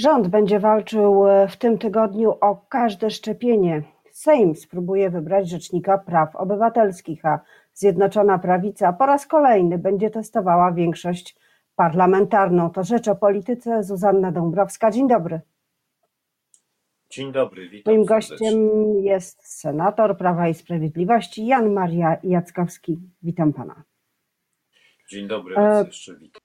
Rząd będzie walczył e, w tym tygodniu o każde szczepienie. Sejm spróbuje wybrać rzecznika praw obywatelskich, a Zjednoczona Prawica po raz kolejny będzie testowała większość parlamentarną. To rzecz o polityce. Zuzanna Dąbrowska. Dzień dobry. Dzień dobry, witam. Moim serdecznie. gościem jest senator Prawa i Sprawiedliwości Jan Maria Jackowski. Witam pana. Dzień dobry, raz E, jeszcze witam.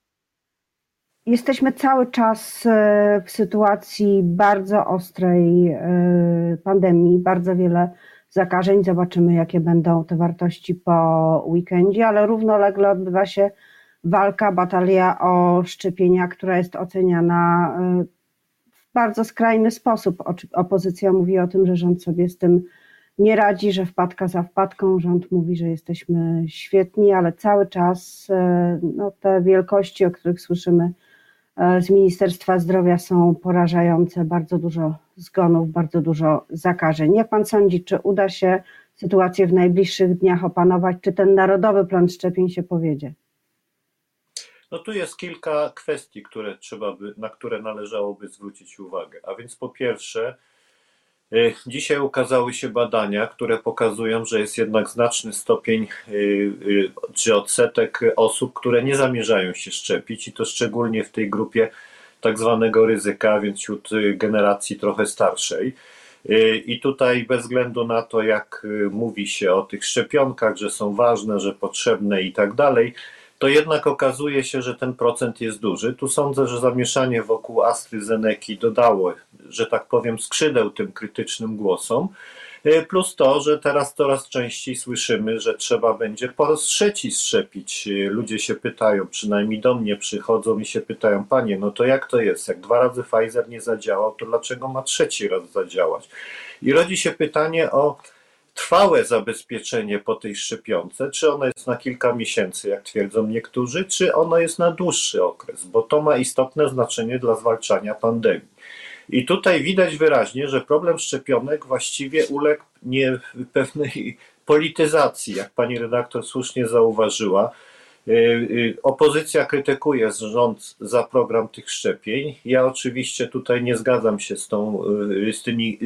Jesteśmy cały czas e, w sytuacji bardzo ostrej e, pandemii, bardzo wiele zakażeń. Zobaczymy, jakie będą te wartości po weekendzie, ale równolegle odbywa się walka, batalia o szczepienia, która jest oceniana e, w bardzo skrajny sposób. Opozycja mówi o tym, że rząd sobie z tym nie radzi, że wpadka za wpadką. Rząd mówi, że jesteśmy świetni, ale cały czas no, te wielkości, o których słyszymy z Ministerstwa Zdrowia są porażające. Bardzo dużo zgonów, bardzo dużo zakażeń. Jak pan sądzi, czy uda się sytuację w najbliższych dniach opanować? Czy ten narodowy plan szczepień się powiedzie? No tu jest kilka kwestii, które trzeba by, na które należałoby zwrócić uwagę. A więc po pierwsze, dzisiaj ukazały się badania, które pokazują, że jest jednak znaczny stopień y, y, czy odsetek osób, które nie zamierzają się szczepić i to szczególnie w tej grupie tak zwanego ryzyka, więc wśród generacji trochę starszej. I tutaj bez względu na to, jak mówi się o tych szczepionkach, że są ważne, że potrzebne i tak dalej, to jednak okazuje się, że ten procent jest duży. Tu sądzę, że zamieszanie wokół AstraZeneki dodało, że tak powiem, skrzydeł tym krytycznym głosom. Y, Plus to, że teraz coraz częściej słyszymy, że trzeba będzie po raz trzeci szczepić. Y, Ludzie się pytają, przynajmniej do mnie przychodzą i się pytają, panie, no to jak to jest? Jak dwa razy Pfizer nie zadziałał, to dlaczego ma trzeci raz zadziałać? I rodzi się pytanie o trwałe zabezpieczenie po tej szczepionce, czy ono jest na kilka miesięcy, jak twierdzą niektórzy, czy ono jest na dłuższy okres, bo to ma istotne znaczenie dla zwalczania pandemii. I tutaj widać wyraźnie, że problem szczepionek właściwie uległ nie pewnej polityzacji, jak pani redaktor słusznie zauważyła. Y, y, Opozycja krytykuje rząd za program tych szczepień. Ja oczywiście tutaj nie zgadzam się z, tą, y, z tymi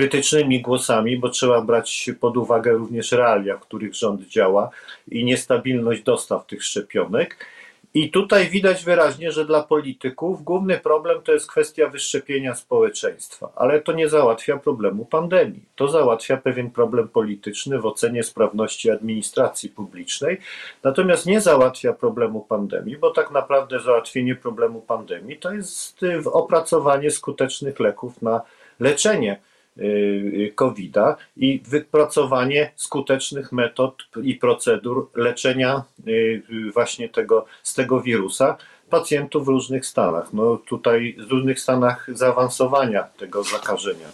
krytycznymi głosami, bo trzeba brać pod uwagę również realia, w których rząd działa i niestabilność dostaw tych szczepionek. I tutaj widać wyraźnie, że dla polityków główny problem to jest kwestia wyszczepienia społeczeństwa, ale to nie załatwia problemu pandemii. To załatwia pewien problem polityczny w ocenie sprawności administracji publicznej, natomiast nie załatwia problemu pandemii, bo tak naprawdę załatwienie problemu pandemii to jest opracowanie skutecznych leków na leczenie y, COVID-a i wypracowanie skutecznych metod i procedur leczenia y, y, właśnie tego, z tego wirusa pacjentów w różnych stanach. No tutaj w różnych stanach zaawansowania tego zakażenia.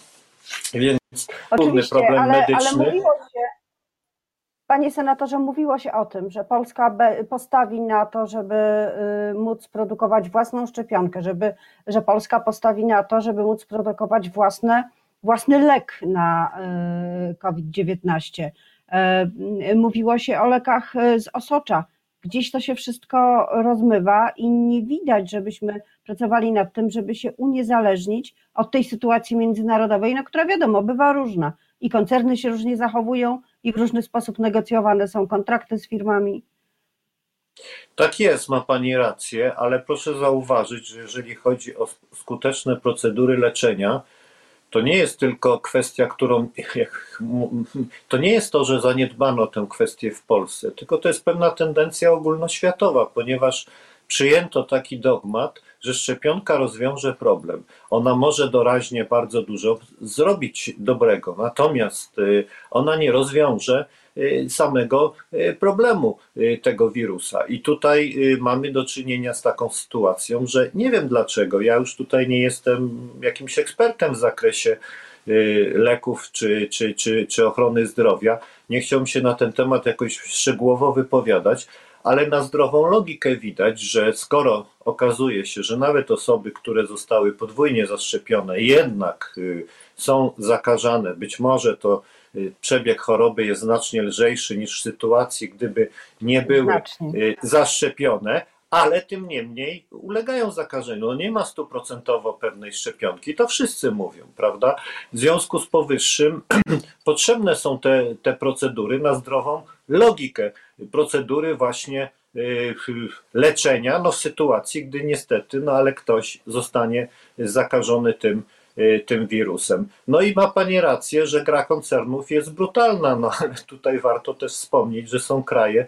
Więc Oczywiście, problem ale, ale medyczny. mówiło się, panie senatorze, mówiło się o tym, że Polska postawi na to, żeby y, móc produkować własną szczepionkę, żeby, że Polska postawi na to, żeby móc produkować własne, własny lek na y, COVID-19. Y, Mówiło się o lekach y, z osocza. Gdzieś to się wszystko rozmywa i nie widać, żebyśmy pracowali nad tym, żeby się uniezależnić od tej sytuacji międzynarodowej, no, która wiadomo, bywa różna. I koncerny się różnie zachowują, i w różny sposób negocjowane są kontrakty z firmami. Tak jest, ma Pani rację, ale proszę zauważyć, że jeżeli chodzi o skuteczne procedury leczenia, to nie jest tylko kwestia, którą. To nie jest to, że zaniedbano tę kwestię w Polsce, tylko to jest pewna tendencja ogólnoświatowa, ponieważ przyjęto taki dogmat, że szczepionka rozwiąże problem. Ona może doraźnie bardzo dużo zrobić dobrego, natomiast y, ona nie rozwiąże y, samego y, problemu tego wirusa. I tutaj mamy do czynienia z taką sytuacją, że nie wiem dlaczego, ja już tutaj nie jestem jakimś ekspertem w zakresie leków czy, czy, czy, czy ochrony zdrowia. Nie chciałbym się na ten temat jakoś szczegółowo wypowiadać, ale na zdrową logikę widać, że skoro okazuje się, że nawet osoby, które zostały podwójnie zaszczepione, jednak y, są zakażane, być może to y, przebieg choroby jest znacznie lżejszy niż w sytuacji, gdyby nie były Znacznie. y, zaszczepione, ale tym niemniej ulegają zakażeniu. No nie ma stuprocentowo pewnej szczepionki, to wszyscy mówią, prawda? W związku z powyższym potrzebne są te, te procedury na zdrową logikę, procedury właśnie y, leczenia, no w sytuacji, gdy niestety, no ale ktoś zostanie zakażony tym, y, tym wirusem. No i ma Pani rację, że gra koncernów jest brutalna, no ale tutaj warto też wspomnieć, że są kraje,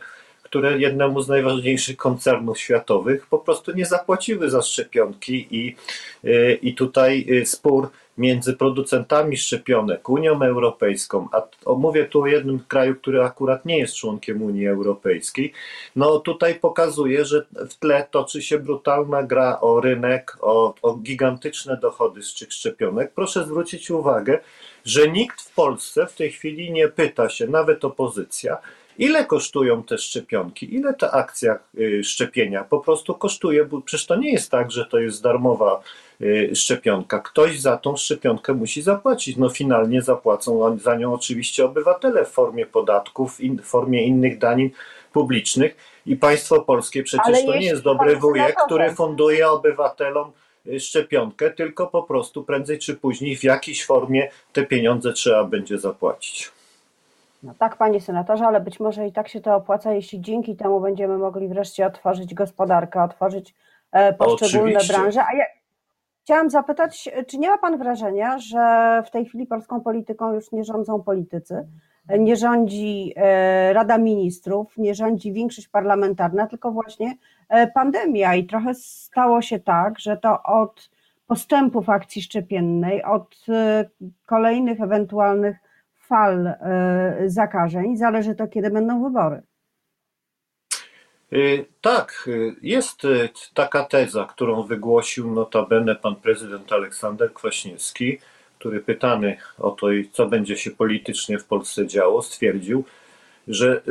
które jednemu z najważniejszych koncernów światowych po prostu nie zapłaciły za szczepionki i, y, i tutaj y, spór między producentami szczepionek, Unią Europejską, a mówię tu o jednym kraju, który akurat nie jest członkiem Unii Europejskiej, no tutaj pokazuje, że w tle toczy się brutalna gra o rynek, o, o gigantyczne dochody z tych szczepionek. Proszę zwrócić uwagę, że nikt w Polsce w tej chwili nie pyta się, nawet opozycja, Ile kosztują te szczepionki? Ile ta akcja y, szczepienia po prostu kosztuje? Bo przecież to nie jest tak, że to jest darmowa y, szczepionka. Ktoś za tą szczepionkę musi zapłacić. No finalnie zapłacą za nią oczywiście obywatele w formie podatków, w formie innych danin publicznych. I państwo polskie przecież to nie jest dobry wujek, który funduje obywatelom y, szczepionkę, tylko po prostu prędzej czy później w jakiejś formie te pieniądze trzeba będzie zapłacić. No tak, panie senatorze, ale być może i tak się to opłaca, jeśli dzięki temu będziemy mogli wreszcie otworzyć gospodarkę, otworzyć e, poszczególne Oczywiście. branże. A ja chciałam zapytać, czy nie ma pan wrażenia, że w tej chwili polską polityką już nie rządzą politycy, nie rządzi e, Rada Ministrów, nie rządzi większość parlamentarna, tylko właśnie e, pandemia i trochę stało się tak, że to od postępów akcji szczepiennej, od kolejnych ewentualnych fal e, zakażeń. Zależy to, kiedy będą wybory. E, tak, e, jest taka teza, którą wygłosił notabene pan prezydent Aleksander Kwaśniewski, który pytany o to, co będzie się politycznie w Polsce działo, stwierdził, że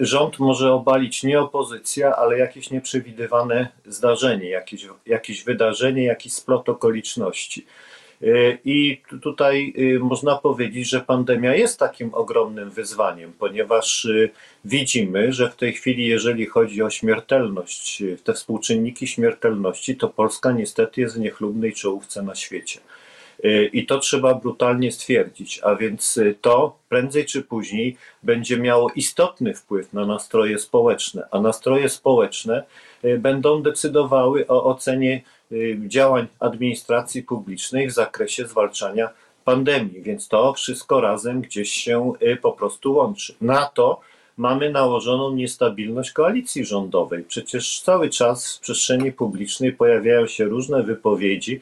rząd może obalić nie opozycja, ale jakieś nieprzewidywane zdarzenie, jakieś, jakieś wydarzenie, jakiś splot okoliczności. E, I tutaj e, można powiedzieć, że pandemia jest takim ogromnym wyzwaniem, ponieważ e, widzimy, że w tej chwili, jeżeli chodzi o śmiertelność, te współczynniki śmiertelności, to Polska niestety jest w niechlubnej czołówce na świecie. I to trzeba brutalnie stwierdzić, a więc to prędzej czy później będzie miało istotny wpływ na nastroje społeczne, a nastroje społeczne będą decydowały o ocenie Y, działań administracji publicznej w zakresie zwalczania pandemii, więc to wszystko razem gdzieś się y, po prostu łączy. Na to mamy nałożoną niestabilność koalicji rządowej. Przecież cały czas w przestrzeni publicznej pojawiają się różne wypowiedzi,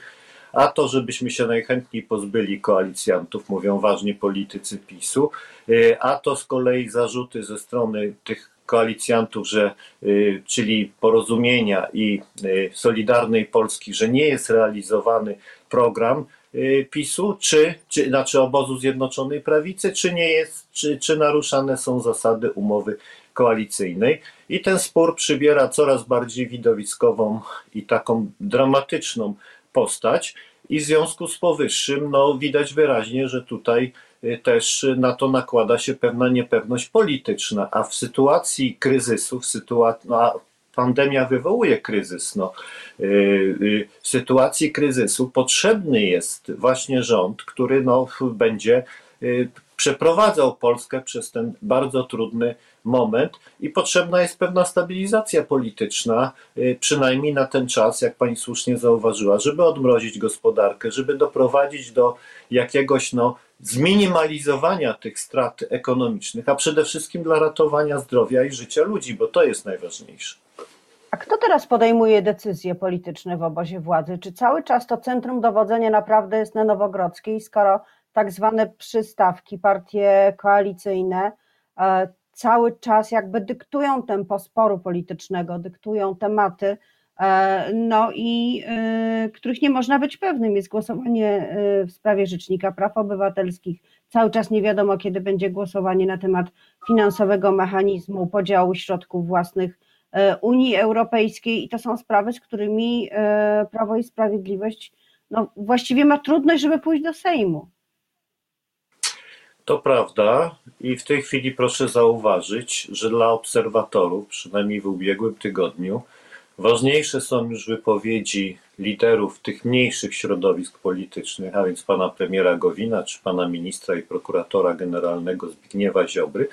a to, żebyśmy się najchętniej pozbyli koalicjantów, mówią ważni politycy PiSu, y, a to z kolei zarzuty ze strony tych koalicjantów, że, y, czyli porozumienia i y, Solidarnej Polski, że nie jest realizowany program y, PiSu, czy, czy znaczy obozu Zjednoczonej Prawicy, czy nie jest, czy, czy naruszane są zasady umowy koalicyjnej. I ten spór przybiera coraz bardziej widowiskową i taką dramatyczną postać. I w związku z powyższym, no, widać wyraźnie, że tutaj też na to nakłada się pewna niepewność polityczna, a w sytuacji kryzysu, w sytuacji, no, pandemia wywołuje kryzys. No, y, y, w sytuacji kryzysu potrzebny jest właśnie rząd, który no, będzie przeprowadzał Polskę przez ten bardzo trudny moment i potrzebna jest pewna stabilizacja polityczna, przynajmniej na ten czas, jak pani słusznie zauważyła, żeby odmrozić gospodarkę, żeby doprowadzić do jakiegoś no, zminimalizowania tych strat ekonomicznych, a przede wszystkim dla ratowania zdrowia i życia ludzi, bo to jest najważniejsze. A kto teraz podejmuje decyzje polityczne w obozie władzy? Czy cały czas to centrum dowodzenia naprawdę jest na Nowogrodzkiej, skoro tak zwane przystawki, partie koalicyjne e, cały czas jakby dyktują tempo sporu politycznego, dyktują tematy, no i e, których nie można być pewnym. Jest głosowanie e, w sprawie Rzecznika Praw Obywatelskich. Cały czas nie wiadomo, kiedy będzie głosowanie na temat finansowego mechanizmu podziału środków własnych Unii Europejskiej i to są sprawy, z którymi Prawo i Sprawiedliwość no, właściwie ma trudność, żeby pójść do Sejmu. To prawda i w tej chwili proszę zauważyć, że dla obserwatorów, przynajmniej w ubiegłym tygodniu, Ważniejsze są już wypowiedzi liderów tych mniejszych środowisk politycznych, a więc pana premiera Gowina, czy pana ministra i prokuratora generalnego Zbigniewa Ziobry,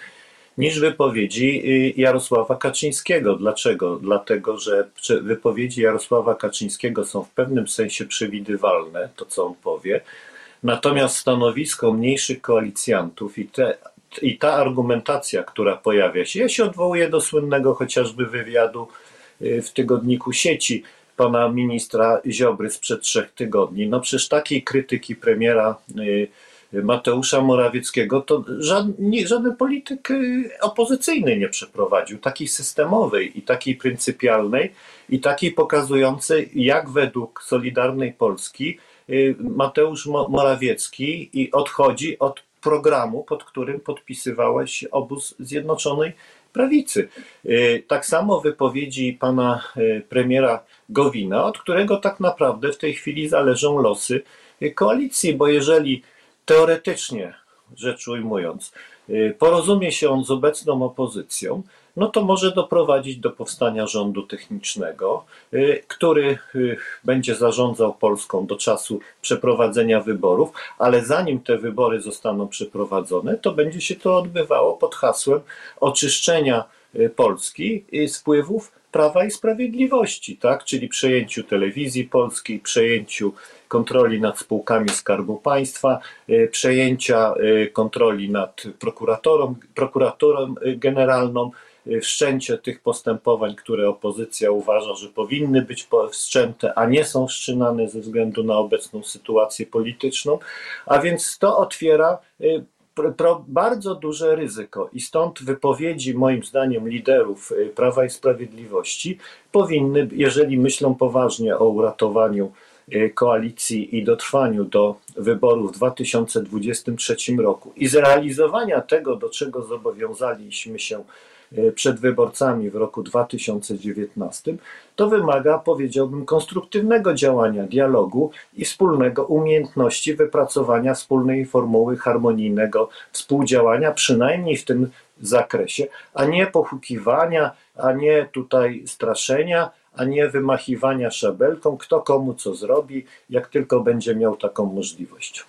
niż wypowiedzi y, Jarosława Kaczyńskiego. Dlaczego? Dlatego, że wypowiedzi Jarosława Kaczyńskiego są w pewnym sensie przewidywalne, to co on powie, natomiast stanowisko mniejszych koalicjantów i, te, i ta argumentacja, która pojawia się, ja się odwołuję do słynnego chociażby wywiadu w tygodniku sieci pana ministra Ziobry sprzed trzech tygodni. No przecież takiej krytyki premiera y, Mateusza Morawieckiego, to żaden, żaden polityk y, opozycyjny nie przeprowadził, takiej systemowej i takiej pryncypialnej i takiej pokazującej, jak według Solidarnej Polski y, Mateusz Morawiecki i odchodzi od programu, pod którym podpisywałeś obóz Zjednoczonej Prawicy. Y, tak samo wypowiedzi pana premiera Gowina, od którego tak naprawdę w tej chwili zależą losy koalicji, bo jeżeli teoretycznie rzecz ujmując, y, porozumie się on z obecną opozycją, no to może doprowadzić do powstania rządu technicznego, y, który y, będzie zarządzał Polską do czasu przeprowadzenia wyborów, ale zanim te wybory zostaną przeprowadzone, to będzie się to odbywało pod hasłem oczyszczenia Polski z wpływów Prawa i Sprawiedliwości, tak? czyli przejęciu telewizji polskiej, przejęciu kontroli nad spółkami Skarbu Państwa, y, przejęcia y, kontroli nad prokuratorą, prokuratorą y, generalną, wszczęcie tych postępowań, które opozycja uważa, że powinny być wszczęte, a nie są wszczynane ze względu na obecną sytuację polityczną. A więc to otwiera bardzo duże ryzyko i stąd wypowiedzi, moim zdaniem, liderów Prawa i Sprawiedliwości powinny, jeżeli myślą poważnie o uratowaniu Y, koalicji i dotrwaniu do wyborów w 2023 roku i zrealizowania tego, do czego zobowiązaliśmy się y, przed wyborcami w roku 2019, to wymaga, powiedziałbym, konstruktywnego działania, dialogu i wspólnego umiejętności wypracowania wspólnej formuły harmonijnego współdziałania, przynajmniej w tym zakresie, a nie pochukiwania, a nie tutaj straszenia, a nie wymachiwania szabelką, kto komu co zrobi, jak tylko będzie miał taką możliwość.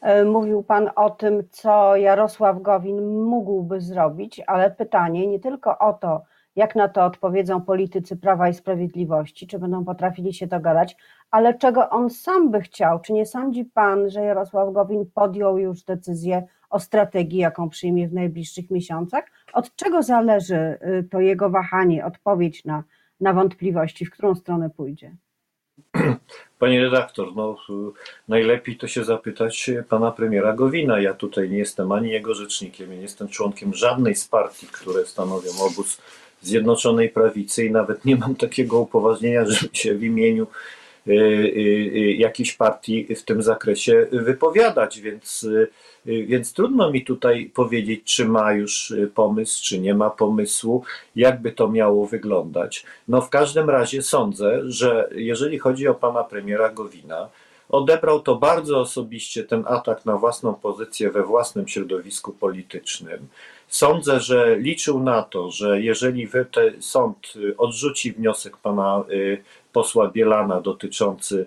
E, mówił Pan o tym, co Jarosław Gowin mógłby zrobić, ale pytanie nie tylko o to, jak na to odpowiedzą politycy Prawa i Sprawiedliwości, czy będą potrafili się dogadać, ale czego on sam by chciał. Czy nie sądzi Pan, że Jarosław Gowin podjął już decyzję o strategii, jaką przyjmie w najbliższych miesiącach? Od czego zależy y, to jego wahanie, odpowiedź na na wątpliwości, w którą stronę pójdzie. Panie redaktor, no, najlepiej to się zapytać pana premiera Gowina. Ja tutaj nie jestem ani jego rzecznikiem, nie jestem członkiem żadnej z partii, które stanowią obóz Zjednoczonej Prawicy i nawet nie mam takiego upoważnienia, żeby się w imieniu jakiejś partii w tym zakresie wypowiadać, więc Y, więc trudno mi tutaj powiedzieć, czy ma już y, pomysł, czy nie ma pomysłu, jakby to miało wyglądać. No w każdym razie sądzę, że jeżeli chodzi o pana premiera Gowina, odebrał to bardzo osobiście ten atak na własną pozycję we własnym środowisku politycznym. Sądzę, że liczył na to, że jeżeli sąd y, odrzuci wniosek pana posła Bielana dotyczący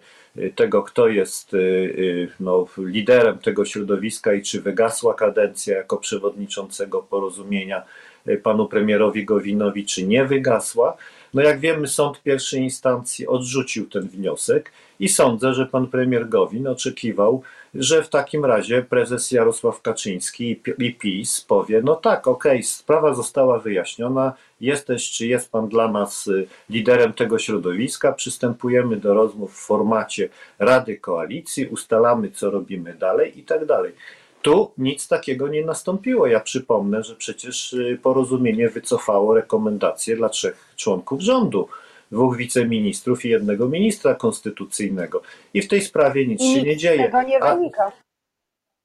tego, kto jest y, y, no, liderem tego środowiska i czy wygasła kadencja jako przewodniczącego porozumienia y, panu premierowi Gowinowi, czy nie wygasła. No jak wiemy, sąd pierwszej instancji odrzucił ten wniosek i sądzę, że pan premier Gowin oczekiwał, że w takim razie prezes Jarosław Kaczyński i PiS powie, no tak, okej, okay, sprawa została wyjaśniona, jesteś czy jest pan dla nas y, liderem tego środowiska, przystępujemy do rozmów w formacie Rady Koalicji, ustalamy co robimy dalej i tak dalej. Tu nic takiego nie nastąpiło. Ja przypomnę, że przecież y, porozumienie wycofało rekomendacje dla trzech członków rządu dwóch wiceministrów i jednego ministra konstytucyjnego. I w tej sprawie nic, nic się nie dzieje. Tego nie wynika.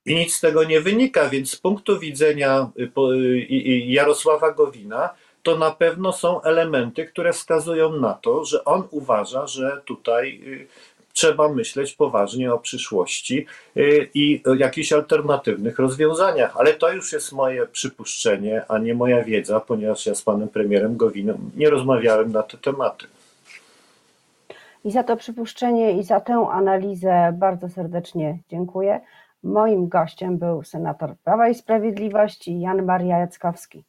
I nic z tego nie wynika, więc z punktu widzenia y, y, Jarosława Gowina, to na pewno są elementy, które wskazują na to, że on uważa, że tutaj trzeba myśleć poważnie o przyszłości y, i o jakichś alternatywnych rozwiązaniach. Ale to już jest moje przypuszczenie, a nie moja wiedza, ponieważ ja z panem premierem Gowinem nie rozmawiałem na te tematy. I za to przypuszczenie i za tę analizę bardzo serdecznie dziękuję. Moim gościem był senator Prawa i Sprawiedliwości Jan Maria Jackowski.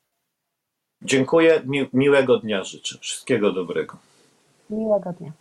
Dziękuję, mi, miłego dnia życzę. Wszystkiego dobrego. Miłego dnia.